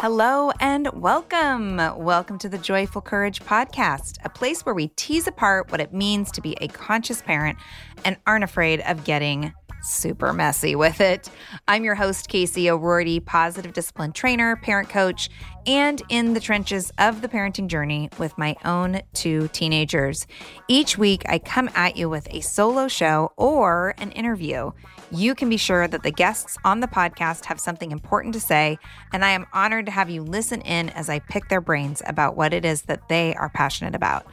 Hello and welcome. Welcome to the Joyful Courage podcast, a place where we tease apart what it means to be a conscious parent and aren't afraid of getting super messy with it. I'm your host, Casey O'Roarty, positive discipline trainer, parent coach, and in the trenches of the parenting journey with my own two teenagers. Each week, I come at you with a solo show or an interview you can be sure that the guests on the podcast have something important to say, and I am honored to have you listen in as I pick their brains about what it is that they are passionate about.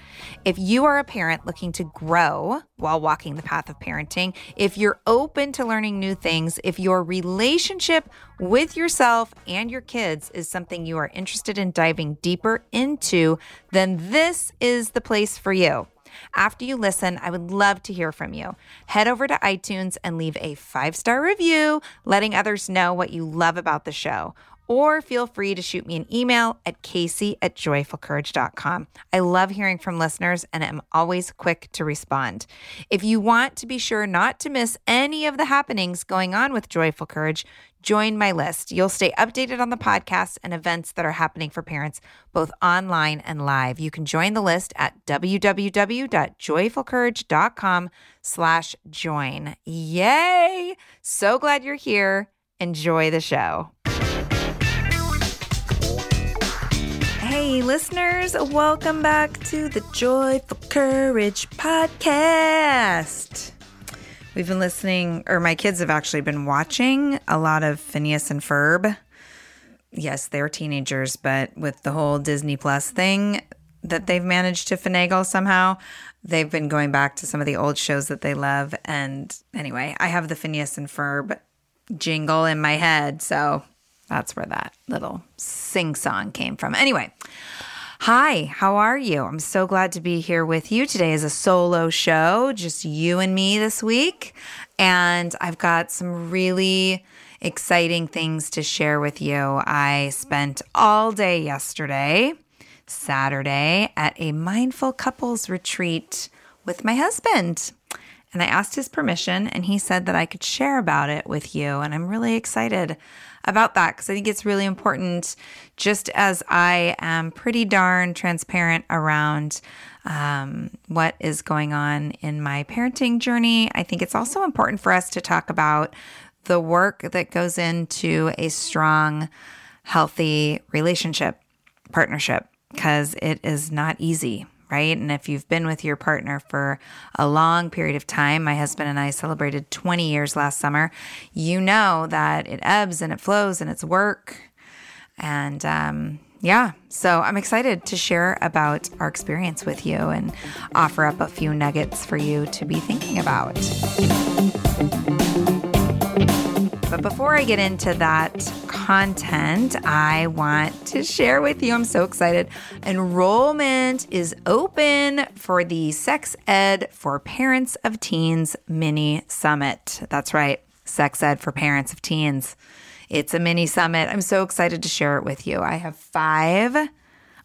If you are a parent looking to grow while walking the path of parenting, if you're open to learning new things, if your relationship with yourself and your kids is something you are interested in diving deeper into, then this is the place for you. After you listen, I would love to hear from you. Head over to iTunes and leave a five star review, letting others know what you love about the show. Or feel free to shoot me an email at casey at joyfulcourage.com. I love hearing from listeners and am always quick to respond. If you want to be sure not to miss any of the happenings going on with Joyful Courage, Join my list. You'll stay updated on the podcast and events that are happening for parents, both online and live. You can join the list at www.joyfulcourage.com slash join. Yay! So glad you're here. Enjoy the show. Hey, listeners, welcome back to the Joyful Courage podcast. We've been listening, or my kids have actually been watching a lot of Phineas and Ferb. Yes, they're teenagers, but with the whole Disney Plus thing that they've managed to finagle somehow, they've been going back to some of the old shows that they love. And anyway, I have the Phineas and Ferb jingle in my head. So that's where that little sing song came from. Anyway, Hi, how are you? I'm so glad to be here with you. Today is a solo show, just you and me this week. And I've got some really exciting things to share with you. I spent all day yesterday, Saturday, at a mindful couples retreat with my husband. And I asked his permission, and he said that I could share about it with you. And I'm really excited about that because I think it's really important, just as I am pretty darn transparent around um, what is going on in my parenting journey. I think it's also important for us to talk about the work that goes into a strong, healthy relationship, partnership, because it is not easy right? And if you've been with your partner for a long period of time, my husband and I celebrated 20 years last summer, you know that it ebbs and it flows and it's work. And um, yeah, so I'm excited to share about our experience with you and offer up a few nuggets for you to be thinking about. But before I get into that content, I want to share with you. I'm so excited. Enrollment is open for the Sex Ed for Parents of Teens mini summit. That's right, Sex Ed for Parents of Teens. It's a mini summit. I'm so excited to share it with you. I have five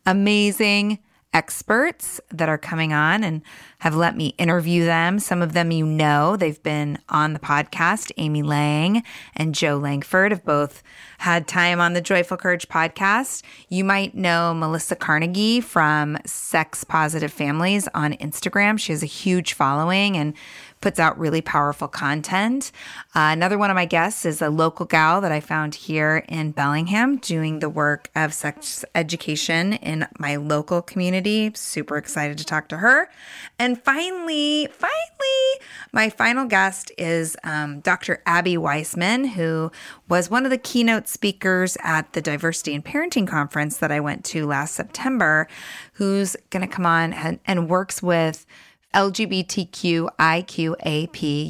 amazing experts that are coming on and have let me interview them. Some of them you know, they've been on the podcast. Amy Lang and Jo Langford have both had time on the Joyful Courage podcast. You might know Melissa Carnagey from Sex Positive Families on Instagram. She has a huge following and puts out really powerful content. Uh, another one of my guests is a local gal that I found here in Bellingham doing the work of sex education in my local community. Super excited to talk to her. And finally, finally, my final guest is um, Dr. Abby Weissman, who was one of the keynote speakers at the Diversity and Parenting Conference that I went to last September, who's going to come on and, and works with LGBTQIQAP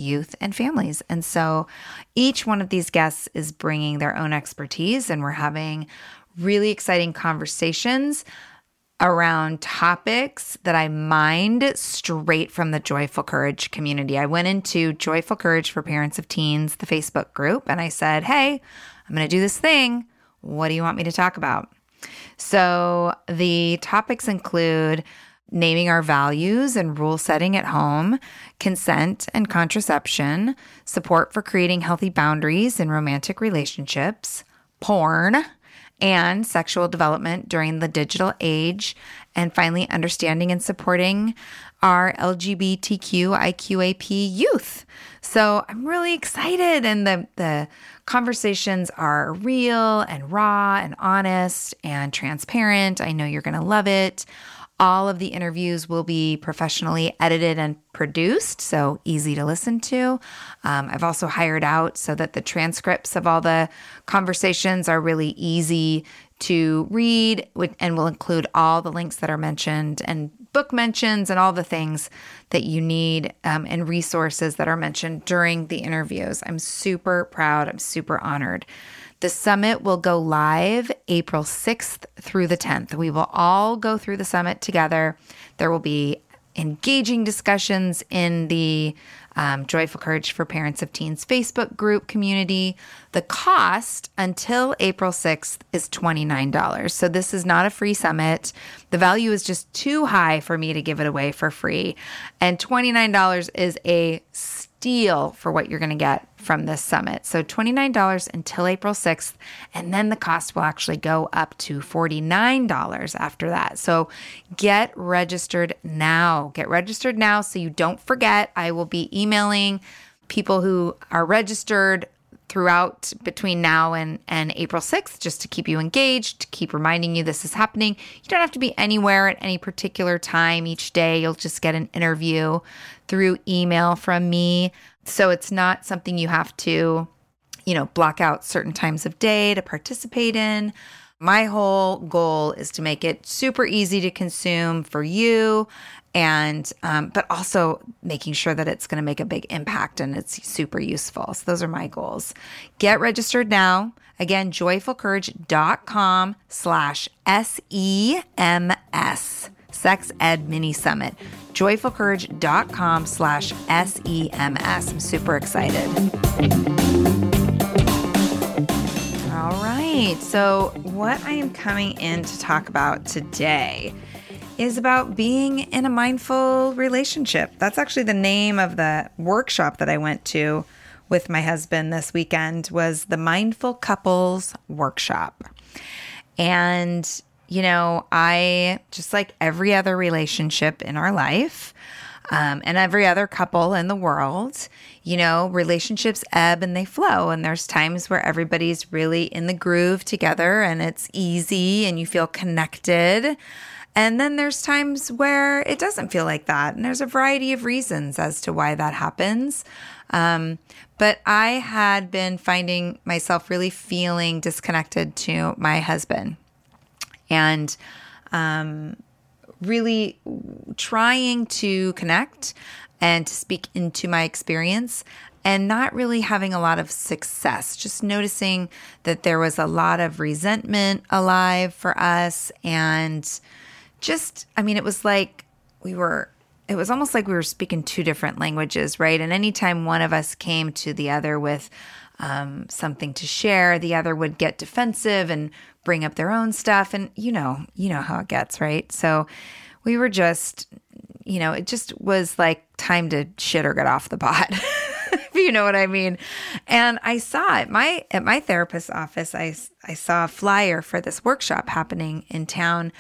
youth and families. And so each one of these guests is bringing their own expertise, and we're having really exciting conversations around topics that I mined straight from the Joyful Courage community. I went into Joyful Courage for Parents of Teens, the Facebook group, and I said, Hey, I'm going to do this thing. What do you want me to talk about? So the topics include naming our values and rule setting at home, consent and contraception, support for creating healthy boundaries in romantic relationships, porn, and sexual development during the digital age, and finally, understanding and supporting our LGBTQIQAP youth. So I'm really excited, and the, the conversations are real and raw and honest and transparent. I know you're going to love it. All of the interviews will be professionally edited and produced, so easy to listen to. Um, I've also hired out so that the transcripts of all the conversations are really easy to read and will include all the links that are mentioned and book mentions and all the things that you need um, and resources that are mentioned during the interviews. I'm super proud. I'm super honored. The summit will go live April 6th through the 10th. We will all go through the summit together. There will be engaging discussions in the um, Joyful Courage for Parents of Teens Facebook group community. The cost until April 6th is $29. So this is not a free summit. The value is just too high for me to give it away for free. And $29 is a steal for what you're going to get from this summit. So $29 until April 6th, and then the cost will actually go up to $49 after that. So get registered now. Get registered now so you don't forget. I will be emailing people who are registered throughout between now and, and April 6th just to keep you engaged, to keep reminding you this is happening. You don't have to be anywhere at any particular time each day. You'll just get an interview through email from me. So it's not something you have to, you know, block out certain times of day to participate in. My whole goal is to make it super easy to consume for you and um, but also making sure that it's going to make a big impact and it's super useful so those are my goals get registered now again joyfulcourage.com slash s-e-m-s sex ed mini summit joyfulcourage.com slash s-e-m-s i'm super excited all right so what i am coming in to talk about today is about being in a mindful relationship. That's actually the name of the workshop that I went to with my husband this weekend was the Mindful Couples Workshop. And you know, I just like every other relationship in our life, um, and every other couple in the world, you know, relationships ebb and they flow. And there's times where everybody's really in the groove together and it's easy and you feel connected. And then there's times where it doesn't feel like that. And there's a variety of reasons as to why that happens. Um, but I had been finding myself really feeling disconnected to my husband and um, really trying to connect and to speak into my experience and not really having a lot of success. Just noticing that there was a lot of resentment alive for us and just, I mean, it was like we were, it was almost like we were speaking two different languages, right? And anytime one of us came to the other with um, something to share, the other would get defensive and bring up their own stuff. And you know, you know how it gets, right? So we were just, you know, it just was like time to shit or get off the pot. if you know what I mean. And I saw it my at my therapist's office. I I saw a flyer for this workshop happening in town,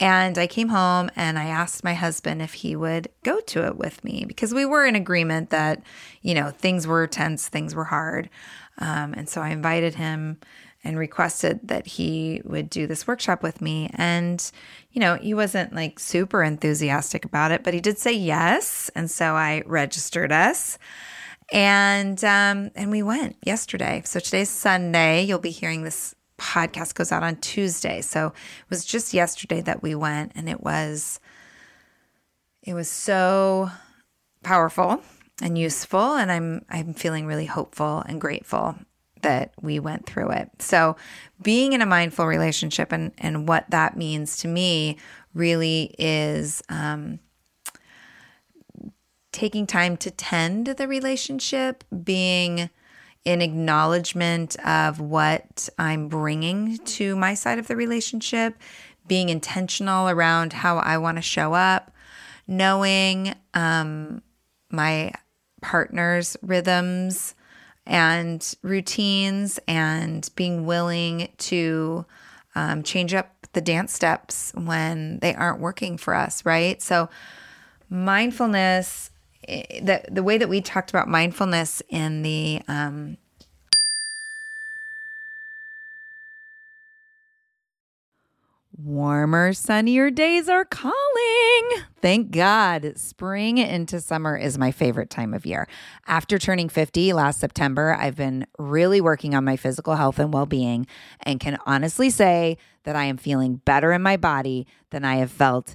and I came home and I asked my husband if he would go to it with me because we were in agreement that you know things were tense, things were hard, um, and so I invited him and requested that he would do this workshop with me. And, you know, he wasn't like super enthusiastic about it, but he did say yes. And so I registered us. And um, and we went yesterday. So today's Sunday. You'll be hearing this podcast goes out on Tuesday. So it was just yesterday that we went and it was it was so powerful and useful and I'm I'm feeling really hopeful and grateful that we went through it. So, being in a mindful relationship and, and what that means to me really is um, taking time to tend the relationship, being in acknowledgement of what I'm bringing to my side of the relationship, being intentional around how I want to show up, knowing um, my partner's rhythms and routines and being willing to um, change up the dance steps when they aren't working for us, right? So, mindfulness, the, the way that we talked about mindfulness in the um, Warmer, sunnier days are calling. Thank God. Spring into summer is my favorite time of year. After turning 50 last September, I've been really working on my physical health and well being and can honestly say that I am feeling better in my body than I have felt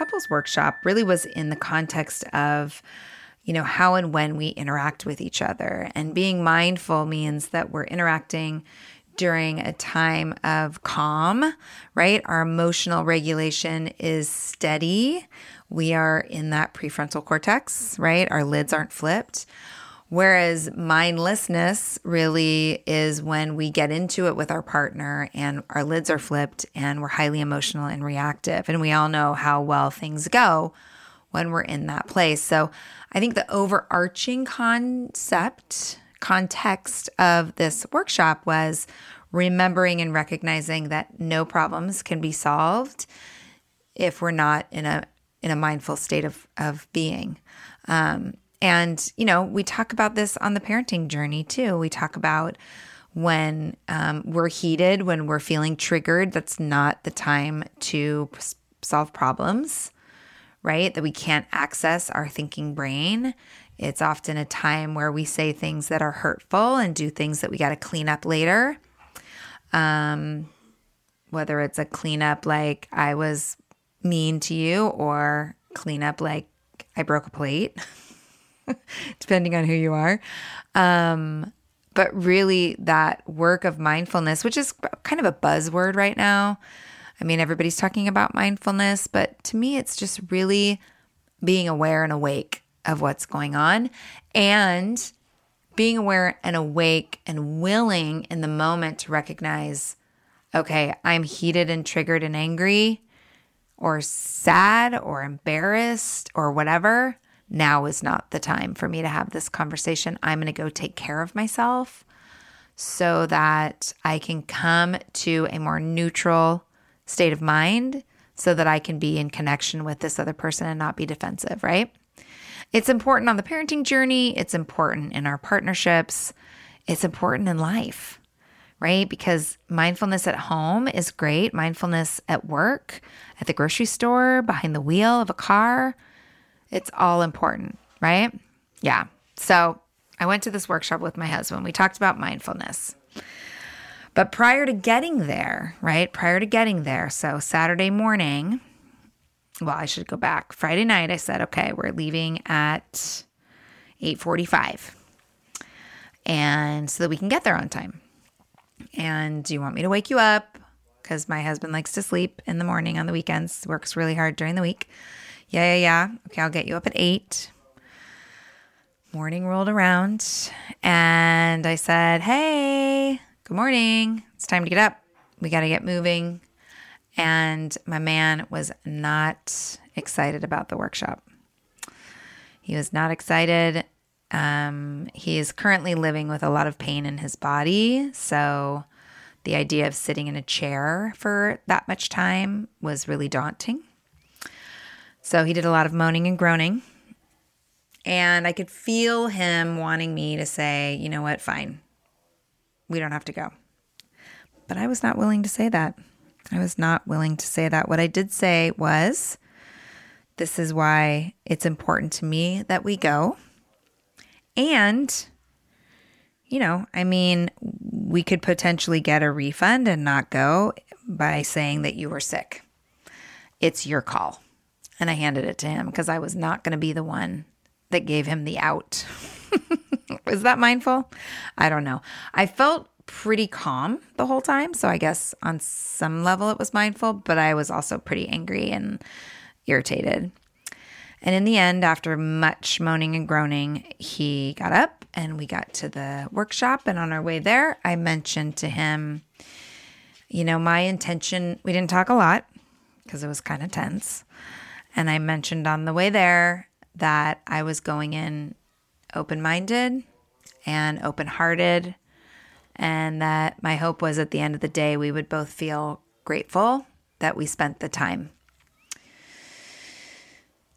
Couples Workshop really was in the context of you know, how and when we interact with each other. And being mindful means that we're interacting during a time of calm, right? Our emotional regulation is steady. We are in that prefrontal cortex, right? Our lids aren't flipped. Whereas mindlessness really is when we get into it with our partner and our lids are flipped and we're highly emotional and reactive. And we all know how well things go when we're in that place. So I think the overarching concept, context of this workshop was remembering and recognizing that no problems can be solved if we're not in a in a mindful state of of being. Um, and, you know, we talk about this on the parenting journey too. We talk about when um, we're heated, when we're feeling triggered, that's not the time to solve problems, right? That we can't access our thinking brain. It's often a time where we say things that are hurtful and do things that we got to clean up later. Um, whether it's a cleanup like I was mean to you or cleanup like I broke a plate. depending on who you are. Um, but really, that work of mindfulness, which is kind of a buzzword right now. I mean, everybody's talking about mindfulness, but to me, it's just really being aware and awake of what's going on and being aware and awake and willing in the moment to recognize okay, I'm heated and triggered and angry or sad or embarrassed or whatever now is not the time for me to have this conversation. I'm going to go take care of myself so that I can come to a more neutral state of mind so that I can be in connection with this other person and not be defensive, right? It's important on the parenting journey, it's important in our partnerships, it's important in life, right? Because mindfulness at home is great, mindfulness at work, at the grocery store, behind the wheel of a car it's all important, right? Yeah. So I went to this workshop with my husband. We talked about mindfulness. But prior to getting there, right? Prior to getting there, so Saturday morning, well, I should go back. Friday night, I said, okay, we're leaving at 8:45. And so that we can get there on time. And do you want me to wake you up? Because my husband likes to sleep in the morning on the weekends, works really hard during the week. Yeah, yeah, yeah. Okay, I'll get you up at eight. Morning rolled around and I said, Hey, good morning. It's time to get up. We got to get moving. And my man was not excited about the workshop. He was not excited. Um, he is currently living with a lot of pain in his body. So the idea of sitting in a chair for that much time was really daunting. So he did a lot of moaning and groaning. And I could feel him wanting me to say, you know what, fine. We don't have to go. But I was not willing to say that. I was not willing to say that. What I did say was, this is why it's important to me that we go. And, you know, I mean, we could potentially get a refund and not go by saying that you were sick. It's your call and I handed it to him because I was not going to be the one that gave him the out. was that mindful? I don't know. I felt pretty calm the whole time. So I guess on some level it was mindful, but I was also pretty angry and irritated. And in the end, after much moaning and groaning, he got up and we got to the workshop. And on our way there, I mentioned to him, you know, my intention, we didn't talk a lot because it was kind of tense. And I mentioned on the way there that I was going in open minded and open hearted, and that my hope was at the end of the day, we would both feel grateful that we spent the time.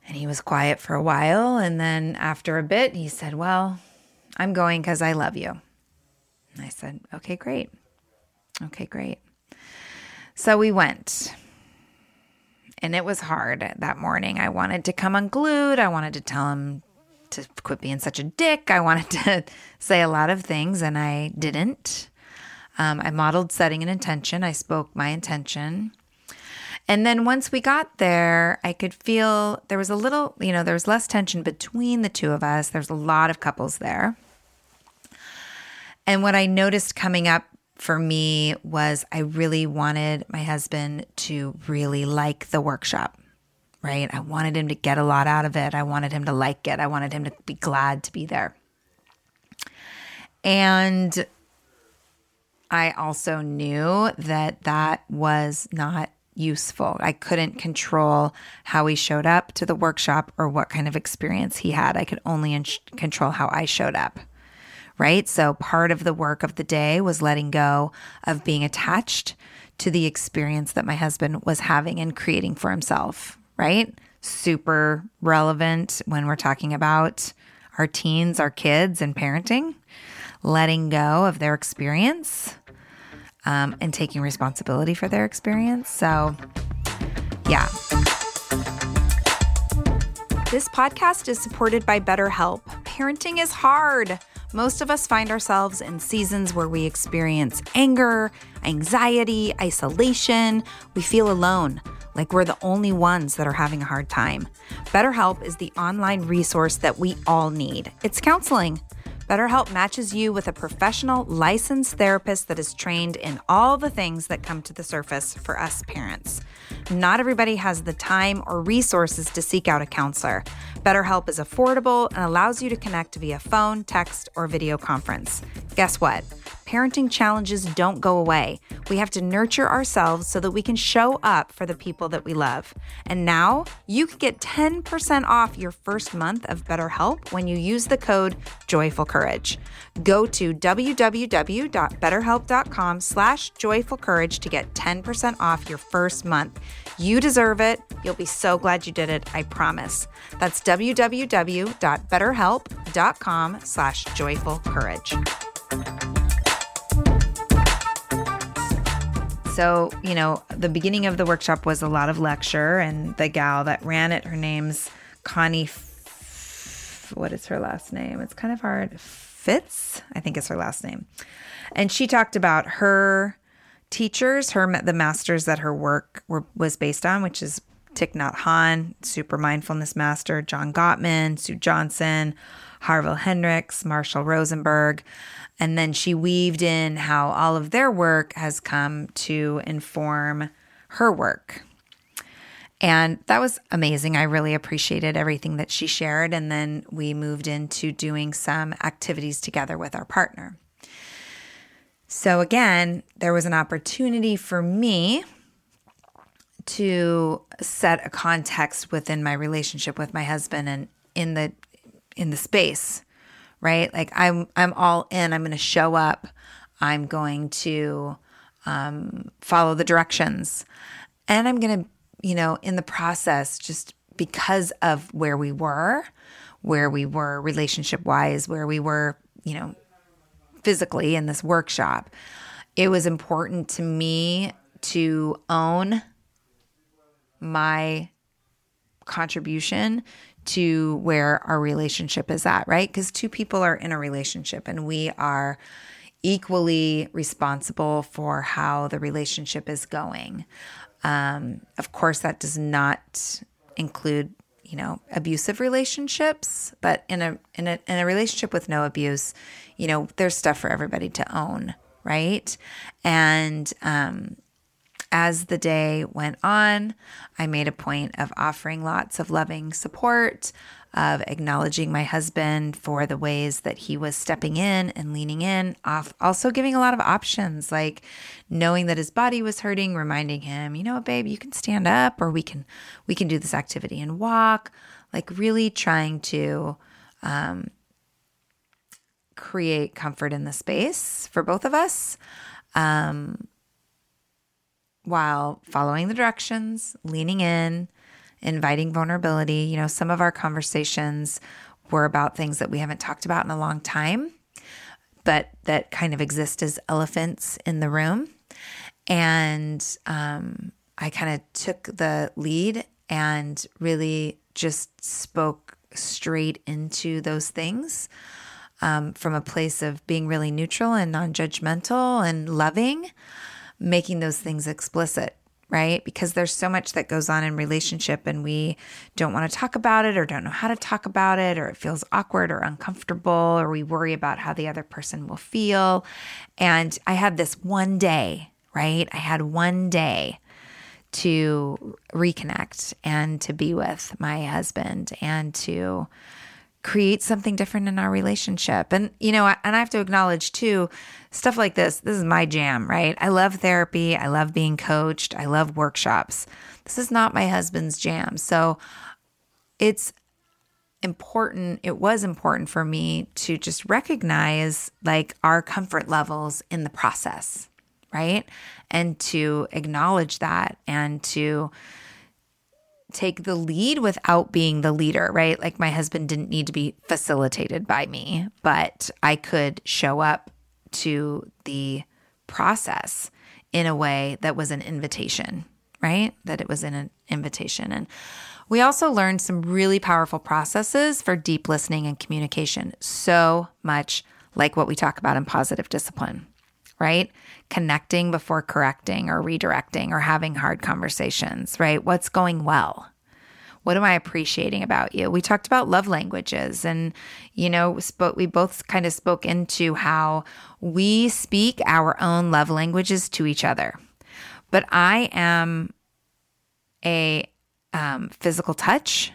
And he was quiet for a while. And then after a bit, he said, Well, I'm going because I love you. And I said, Okay, great. Okay, great. So we went and it was hard that morning. I wanted to come unglued. I wanted to tell him to quit being such a dick. I wanted to say a lot of things, and I didn't. Um, I modeled setting an intention. I spoke my intention. And then once we got there, I could feel there was a little, you know, there was less tension between the two of us. There's a lot of couples there. And what I noticed coming up for me was I really wanted my husband to really like the workshop, right? I wanted him to get a lot out of it. I wanted him to like it. I wanted him to be glad to be there. And I also knew that that was not useful. I couldn't control how he showed up to the workshop or what kind of experience he had. I could only in- control how I showed up. Right. So part of the work of the day was letting go of being attached to the experience that my husband was having and creating for himself. Right. Super relevant when we're talking about our teens, our kids, and parenting, letting go of their experience um, and taking responsibility for their experience. So, yeah. This podcast is supported by BetterHelp. Parenting is hard. Most of us find ourselves in seasons where we experience anger, anxiety, isolation. We feel alone, like we're the only ones that are having a hard time. BetterHelp is the online resource that we all need. It's counseling. BetterHelp matches you with a professional, licensed therapist that is trained in all the things that come to the surface for us parents. Not everybody has the time or resources to seek out a counselor. BetterHelp is affordable and allows you to connect via phone, text, or video conference. Guess what? Parenting challenges don't go away. We have to nurture ourselves so that we can show up for the people that we love. And now you can get 10% off your first month of BetterHelp when you use the code Joyful Courage. Go to www.betterhelp.com slash joyful courage to get 10% off your first month. You deserve it. You'll be so glad you did it, I promise. That's www.betterhelp.com slash joyful So, you know, the beginning of the workshop was a lot of lecture, and the gal that ran it, her name's Connie. F- what is her last name? It's kind of hard. Fitz, I think is her last name. And she talked about her teachers, her the masters that her work were, was based on, which is Thich Nhat Hanh, super mindfulness master, John Gottman, Sue Johnson, Harville Hendrix, Marshall Rosenberg. And then she weaved in how all of their work has come to inform her work. And that was amazing. I really appreciated everything that she shared. And then we moved into doing some activities together with our partner. So, again, there was an opportunity for me to set a context within my relationship with my husband and in the in the space right? Like I'm I'm all in. I'm going to show up. I'm going to um, follow the directions, and I'm going to, you know, in the process, just because of where we were, where we were relationship wise, where we were, you know, physically in this workshop, it was important to me to own my contribution to where our relationship is at, right? Because two people are in a relationship and we are equally responsible for how the relationship is going. Um, of course, that does not include, you know, abusive relationships, but in a in a in a relationship with no abuse, you know, there's stuff for everybody to own, right? And um, as the day went on, I made a point of offering lots of loving support, of acknowledging my husband for the ways that he was stepping in and leaning in, off also giving a lot of options like knowing that his body was hurting, reminding him, you know, babe, you can stand up or we can we can do this activity and walk, like really trying to um, create comfort in the space for both of us. Um, while following the directions, leaning in, inviting vulnerability. You know, some of our conversations were about things that we haven't talked about in a long time, but that kind of exist as elephants in the room. And um, I kind of took the lead and really just spoke straight into those things um, from a place of being really neutral and non judgmental and loving making those things explicit right? Because there's so much that goes on in relationship and we don't want to talk about it or don't know how to talk about it or it feels awkward or uncomfortable or we worry about how the other person will feel. And I had this one day, right? I had one day to reconnect and to be with my husband and to create something different in our relationship. And, you know, and I have to acknowledge too, stuff like this, this is my jam, right? I love therapy. I love being coached. I love workshops. This is not my husband's jam. So it's important, it was important for me to just recognize like our comfort levels in the process, right? And to acknowledge that and to, take the lead without being the leader, right? Like my husband didn't need to be facilitated by me, but I could show up to the process in a way that was an invitation, right? That it was an invitation. And we also learned some really powerful processes for deep listening and communication, so much like what we talk about in positive discipline right? Connecting before correcting or redirecting or having hard conversations, right? What's going well? What am I appreciating about you? We talked about love languages and, you know, spoke, we both kind of spoke into how we speak our own love languages to each other. But I am a um, physical touch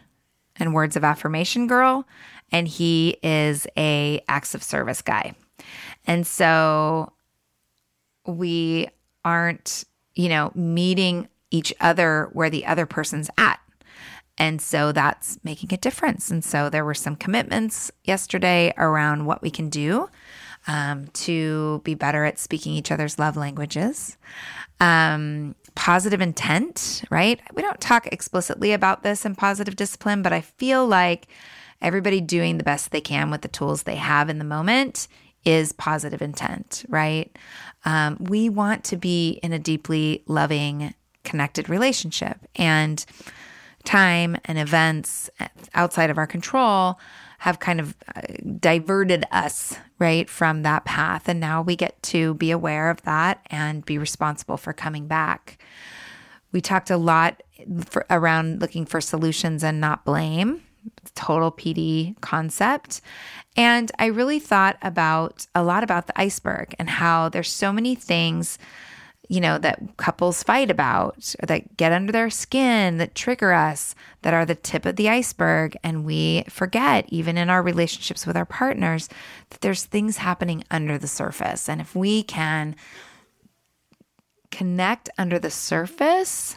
and words of affirmation girl, and he is a acts of service guy. And so we aren't, you know, meeting each other where the other person's at. And so that's making a difference. And so there were some commitments yesterday around what we can do um, to be better at speaking each other's love languages. Um, positive intent, right? We don't talk explicitly about this in positive discipline, but I feel like everybody doing the best they can with the tools they have in the moment is positive intent, right? Um, we want to be in a deeply loving, connected relationship. And time and events outside of our control have kind of uh, diverted us right from that path and now we get to be aware of that and be responsible for coming back we talked a lot for, around looking for solutions and not blame total pd concept and i really thought about a lot about the iceberg and how there's so many things you know, that couples fight about, or that get under their skin, that trigger us, that are the tip of the iceberg. And we forget, even in our relationships with our partners, that there's things happening under the surface. And if we can connect under the surface,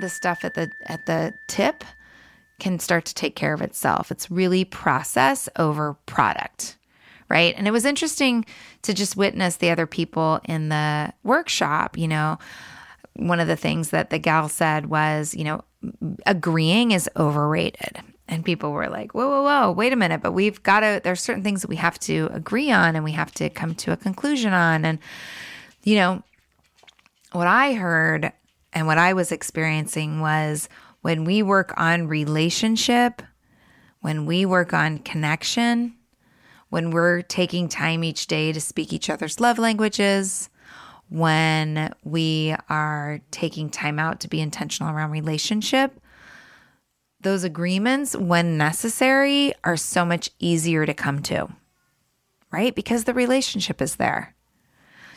The stuff at the at the tip can start to take care of itself. It's really process over product, right? And it was interesting to just witness the other people in the workshop, you know, one of the things that the gal said was, you know, agreeing is overrated. And people were like, whoa, whoa, whoa, wait a minute. But we've got to, there's certain things that we have to agree on and we have to come to a conclusion on. And, you know, what I heard and what I was experiencing was when we work on relationship, when we work on connection, when we're taking time each day to speak each other's love languages, when we are taking time out to be intentional around relationship, those agreements, when necessary, are so much easier to come to, right? Because the relationship is there.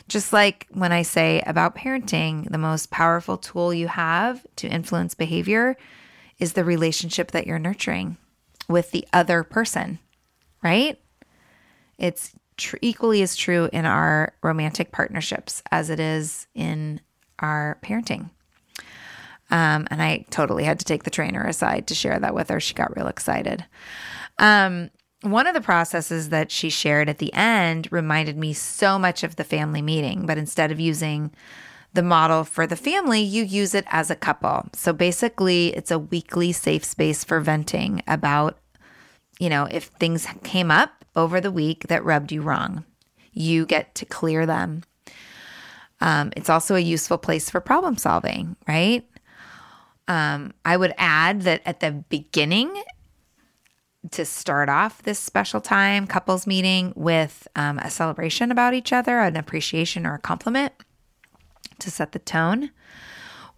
Just like when I say about parenting, the most powerful tool you have to influence behavior is the relationship that you're nurturing with the other person, right? It's tr- equally as true in our romantic partnerships as it is in our parenting. Um, and I totally had to take the trainer aside to share that with her. She got real excited. Um, one of the processes that she shared at the end reminded me so much of the family meeting, but instead of using the model for the family, you use it as a couple. So basically, it's a weekly safe space for venting about, you know, if things came up over the week that rubbed you wrong, you get to clear them. Um, it's also a useful place for problem solving, right? Um, I would add that at the beginning, to start off this special time couples meeting with um, a celebration about each other, an appreciation or a compliment to set the tone.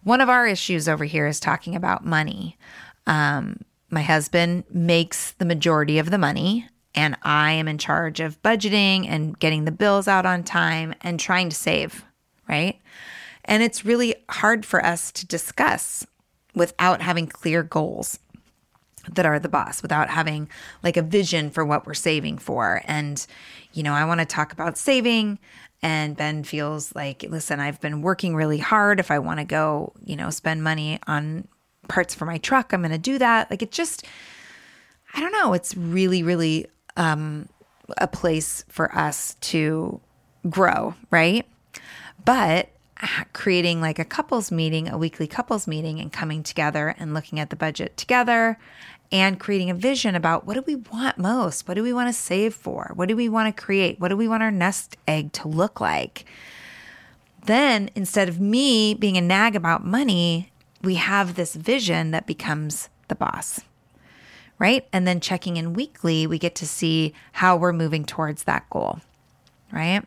One of our issues over here is talking about money. Um, my husband makes the majority of the money, and I am in charge of budgeting and getting the bills out on time and trying to save, right? And it's really hard for us to discuss without having clear goals that are the boss without having like a vision for what we're saving for. And, you know, I want to talk about saving. And Ben feels like, listen, I've been working really hard. If I want to go, you know, spend money on parts for my truck, I'm going to do that. Like it just, I don't know. It's really, really um, a place for us to grow, right? But creating like a couples meeting, a weekly couples meeting, and coming together and looking at the budget together and creating a vision about what do we want most? What do we want to save for? What do we want to create? What do we want our nest egg to look like? Then instead of me being a nag about money, we have this vision that becomes the boss. Right. And then checking in weekly, we get to see how we're moving towards that goal. Right.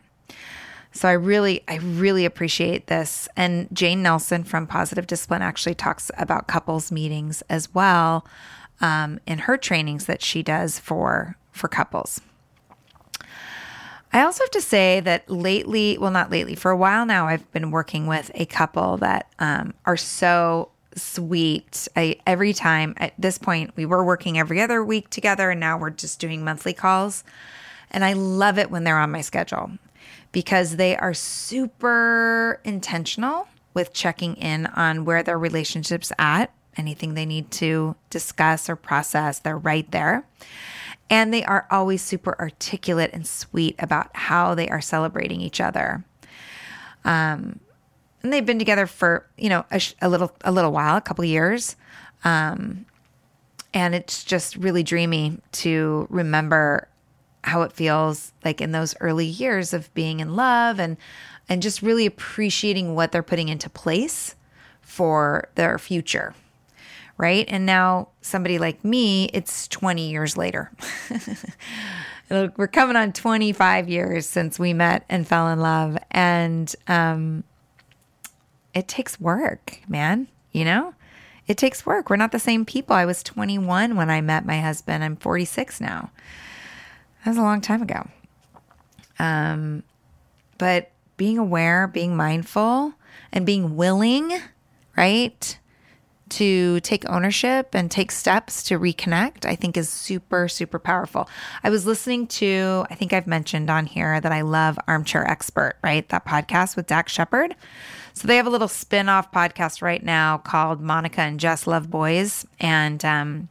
So I really, I really appreciate this. And Jane Nelsen from Positive Discipline actually talks about couples meetings as well um, in her trainings that she does for for couples. I also have to say that lately, well, not lately, for a while now, I've been working with a couple that um, are so sweet. I every time at this point we were working every other week together, and now we're just doing monthly calls. And I love it when they're on my schedule because they are super intentional with checking in on where their relationship's at anything they need to discuss or process, they're right there. And they are always super articulate and sweet about how they are celebrating each other. Um, and they've been together for you know a, a little a little while, a couple years, um, and it's just really dreamy to remember how it feels like in those early years of being in love and and just really appreciating what they're putting into place for their future right? And now somebody like me, it's 20 years later. We're coming on 25 years since we met and fell in love. And um, it takes work, man, you know? It takes work. We're not the same people. I was 21 when I met my husband. I'm 46 now. That was a long time ago. Um, but being aware, being mindful, and being willing, right? To take ownership and take steps to reconnect, I think is super, super powerful. I was listening to, I think I've mentioned on here that I love Armchair Expert, right? That podcast with Dax Shepard. So they have a little spin off podcast right now called Monica and Jess Love Boys. And um,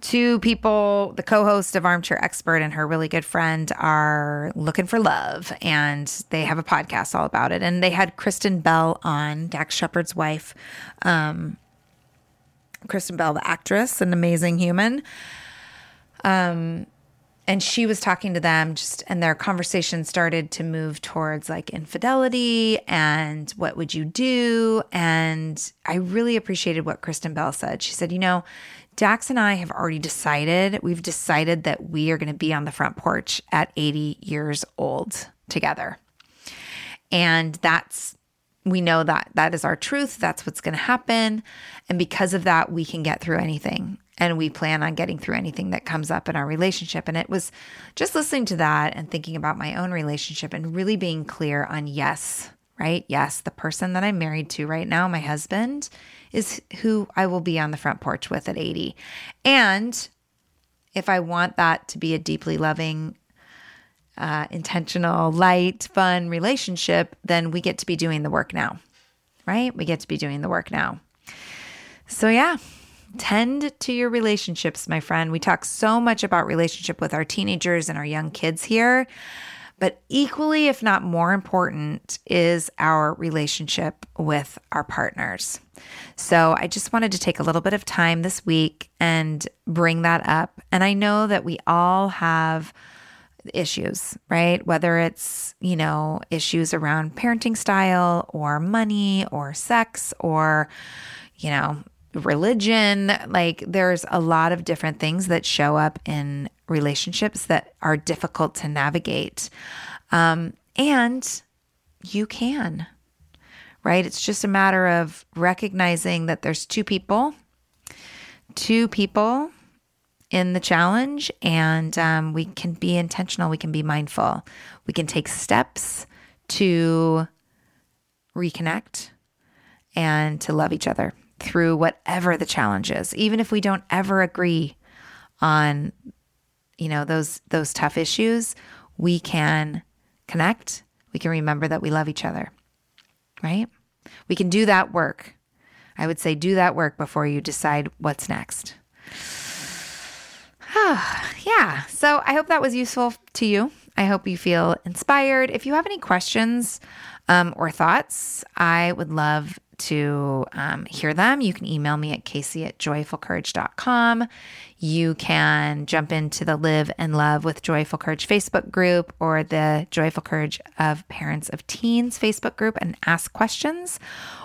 two people, the co host of Armchair Expert and her really good friend, are looking for love. And they have a podcast all about it. And they had Kristen Bell on, Dax Shepard's wife, um, Kristen Bell, the actress, an amazing human. Um, and she was talking to them just and their conversation started to move towards like infidelity and what would you do and i really appreciated what kristen bell said she said you know dax and i have already decided we've decided that we are going to be on the front porch at 80 years old together and that's we know that that is our truth that's what's going to happen and because of that we can get through anything and we plan on getting through anything that comes up in our relationship. And it was just listening to that and thinking about my own relationship and really being clear on yes, right? Yes, the person that I'm married to right now, my husband, is who I will be on the front porch with at 80. And if I want that to be a deeply loving, uh, intentional, light, fun relationship, then we get to be doing the work now, right? We get to be doing the work now. So, yeah, Tend to your relationships, my friend. We talk so much about relationship with our teenagers and our young kids here, but equally, if not more important, is our relationship with our partners. So I just wanted to take a little bit of time this week and bring that up. And I know that we all have issues, right? Whether it's, you know, issues around parenting style or money or sex or, you know, religion. Like there's a lot of different things that show up in relationships that are difficult to navigate. Um, and you can, right? It's just a matter of recognizing that there's two people, two people in the challenge, and um, we can be intentional, we can be mindful, we can take steps to reconnect and to love each other through whatever the challenge is, even if we don't ever agree on, you know, those those tough issues, we can connect. We can remember that we love each other. Right? We can do that work. I would say do that work before you decide what's next. yeah. So I hope that was useful to you. I hope you feel inspired. If you have any questions um, or thoughts, I would love to um, hear them, you can email me at casey at joyfulcourage.com. You can jump into the Live and Love with Joyful Courage Facebook group or the Joyful Courage of Parents of Teens Facebook group and ask questions.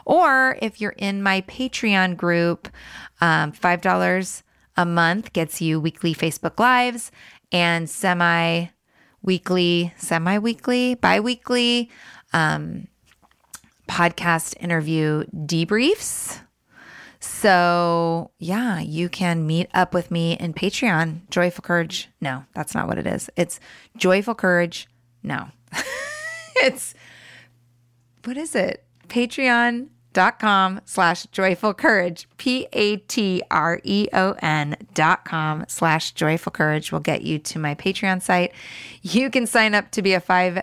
Or if you're in my Patreon group, um, $5 a month gets you weekly Facebook Lives and semi weekly, semi weekly, bi weekly. Um, podcast interview debriefs. So, yeah, you can meet up with me in Patreon. Joyful Courage. No, that's not what it is. It's Joyful Courage. No, it's what is it? Patreon.com slash joyful courage. P A T R E O N dot com slash joyful courage will get you to my Patreon site. You can sign up to be a five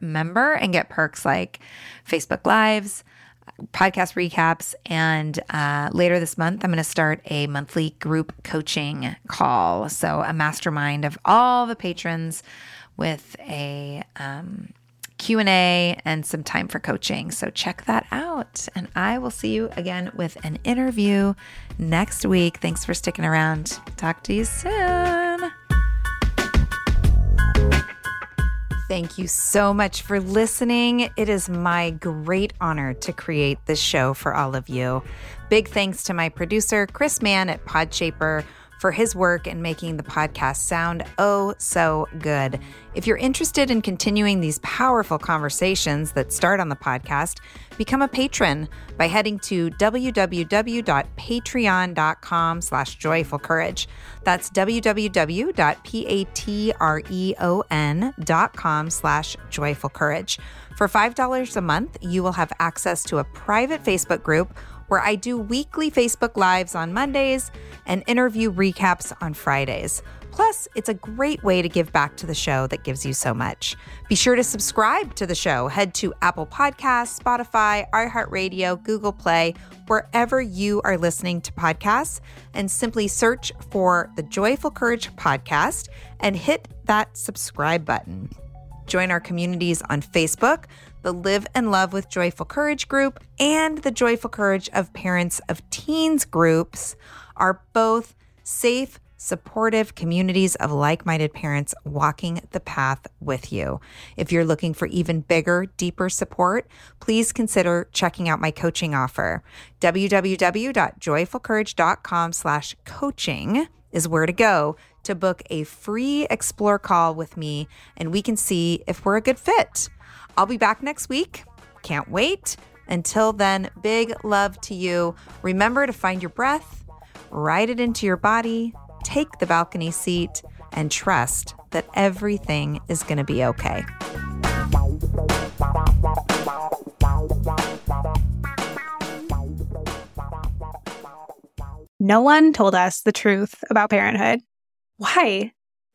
member and get perks like Facebook Lives, podcast recaps, and uh, later this month, I'm going to start a monthly group coaching call. So, a mastermind of all the patrons with a um, Q&A and some time for coaching. So check that out and I will see you again with an interview next week. Thanks for sticking around. Talk to you soon. Thank you so much for listening. It is my great honor to create this show for all of you. Big thanks to my producer, Chris Mann at Podshaper for his work in making the podcast sound oh so good. If you're interested in continuing these powerful conversations that start on the podcast, become a patron by heading to www.patreon.com slash joyful courage. That's www.patreon.com slash joyful courage. For $5 a month, you will have access to a private Facebook group where I do weekly Facebook Lives on Mondays and interview recaps on Fridays. Plus, it's a great way to give back to the show that gives you so much. Be sure to subscribe to the show. Head to Apple Podcasts, Spotify, iHeartRadio, Google Play, wherever you are listening to podcasts, and simply search for the Joyful Courage podcast and hit that subscribe button. Join our communities on Facebook the Live and Love with Joyful Courage group and the Joyful Courage of Parents of Teens groups are both safe, supportive communities of like minded parents walking the path with you. If you're looking for even bigger, deeper support, please consider checking out my coaching offer. www.joyfulcourage.com slash coaching is where to go to book a free explore call with me and we can see if we're a good fit. I'll be back next week. Can't wait. Until then, big love to you. Remember to find your breath, ride it into your body, take the balcony seat, and trust that everything is going to be okay. No one told us the truth about parenthood. Why?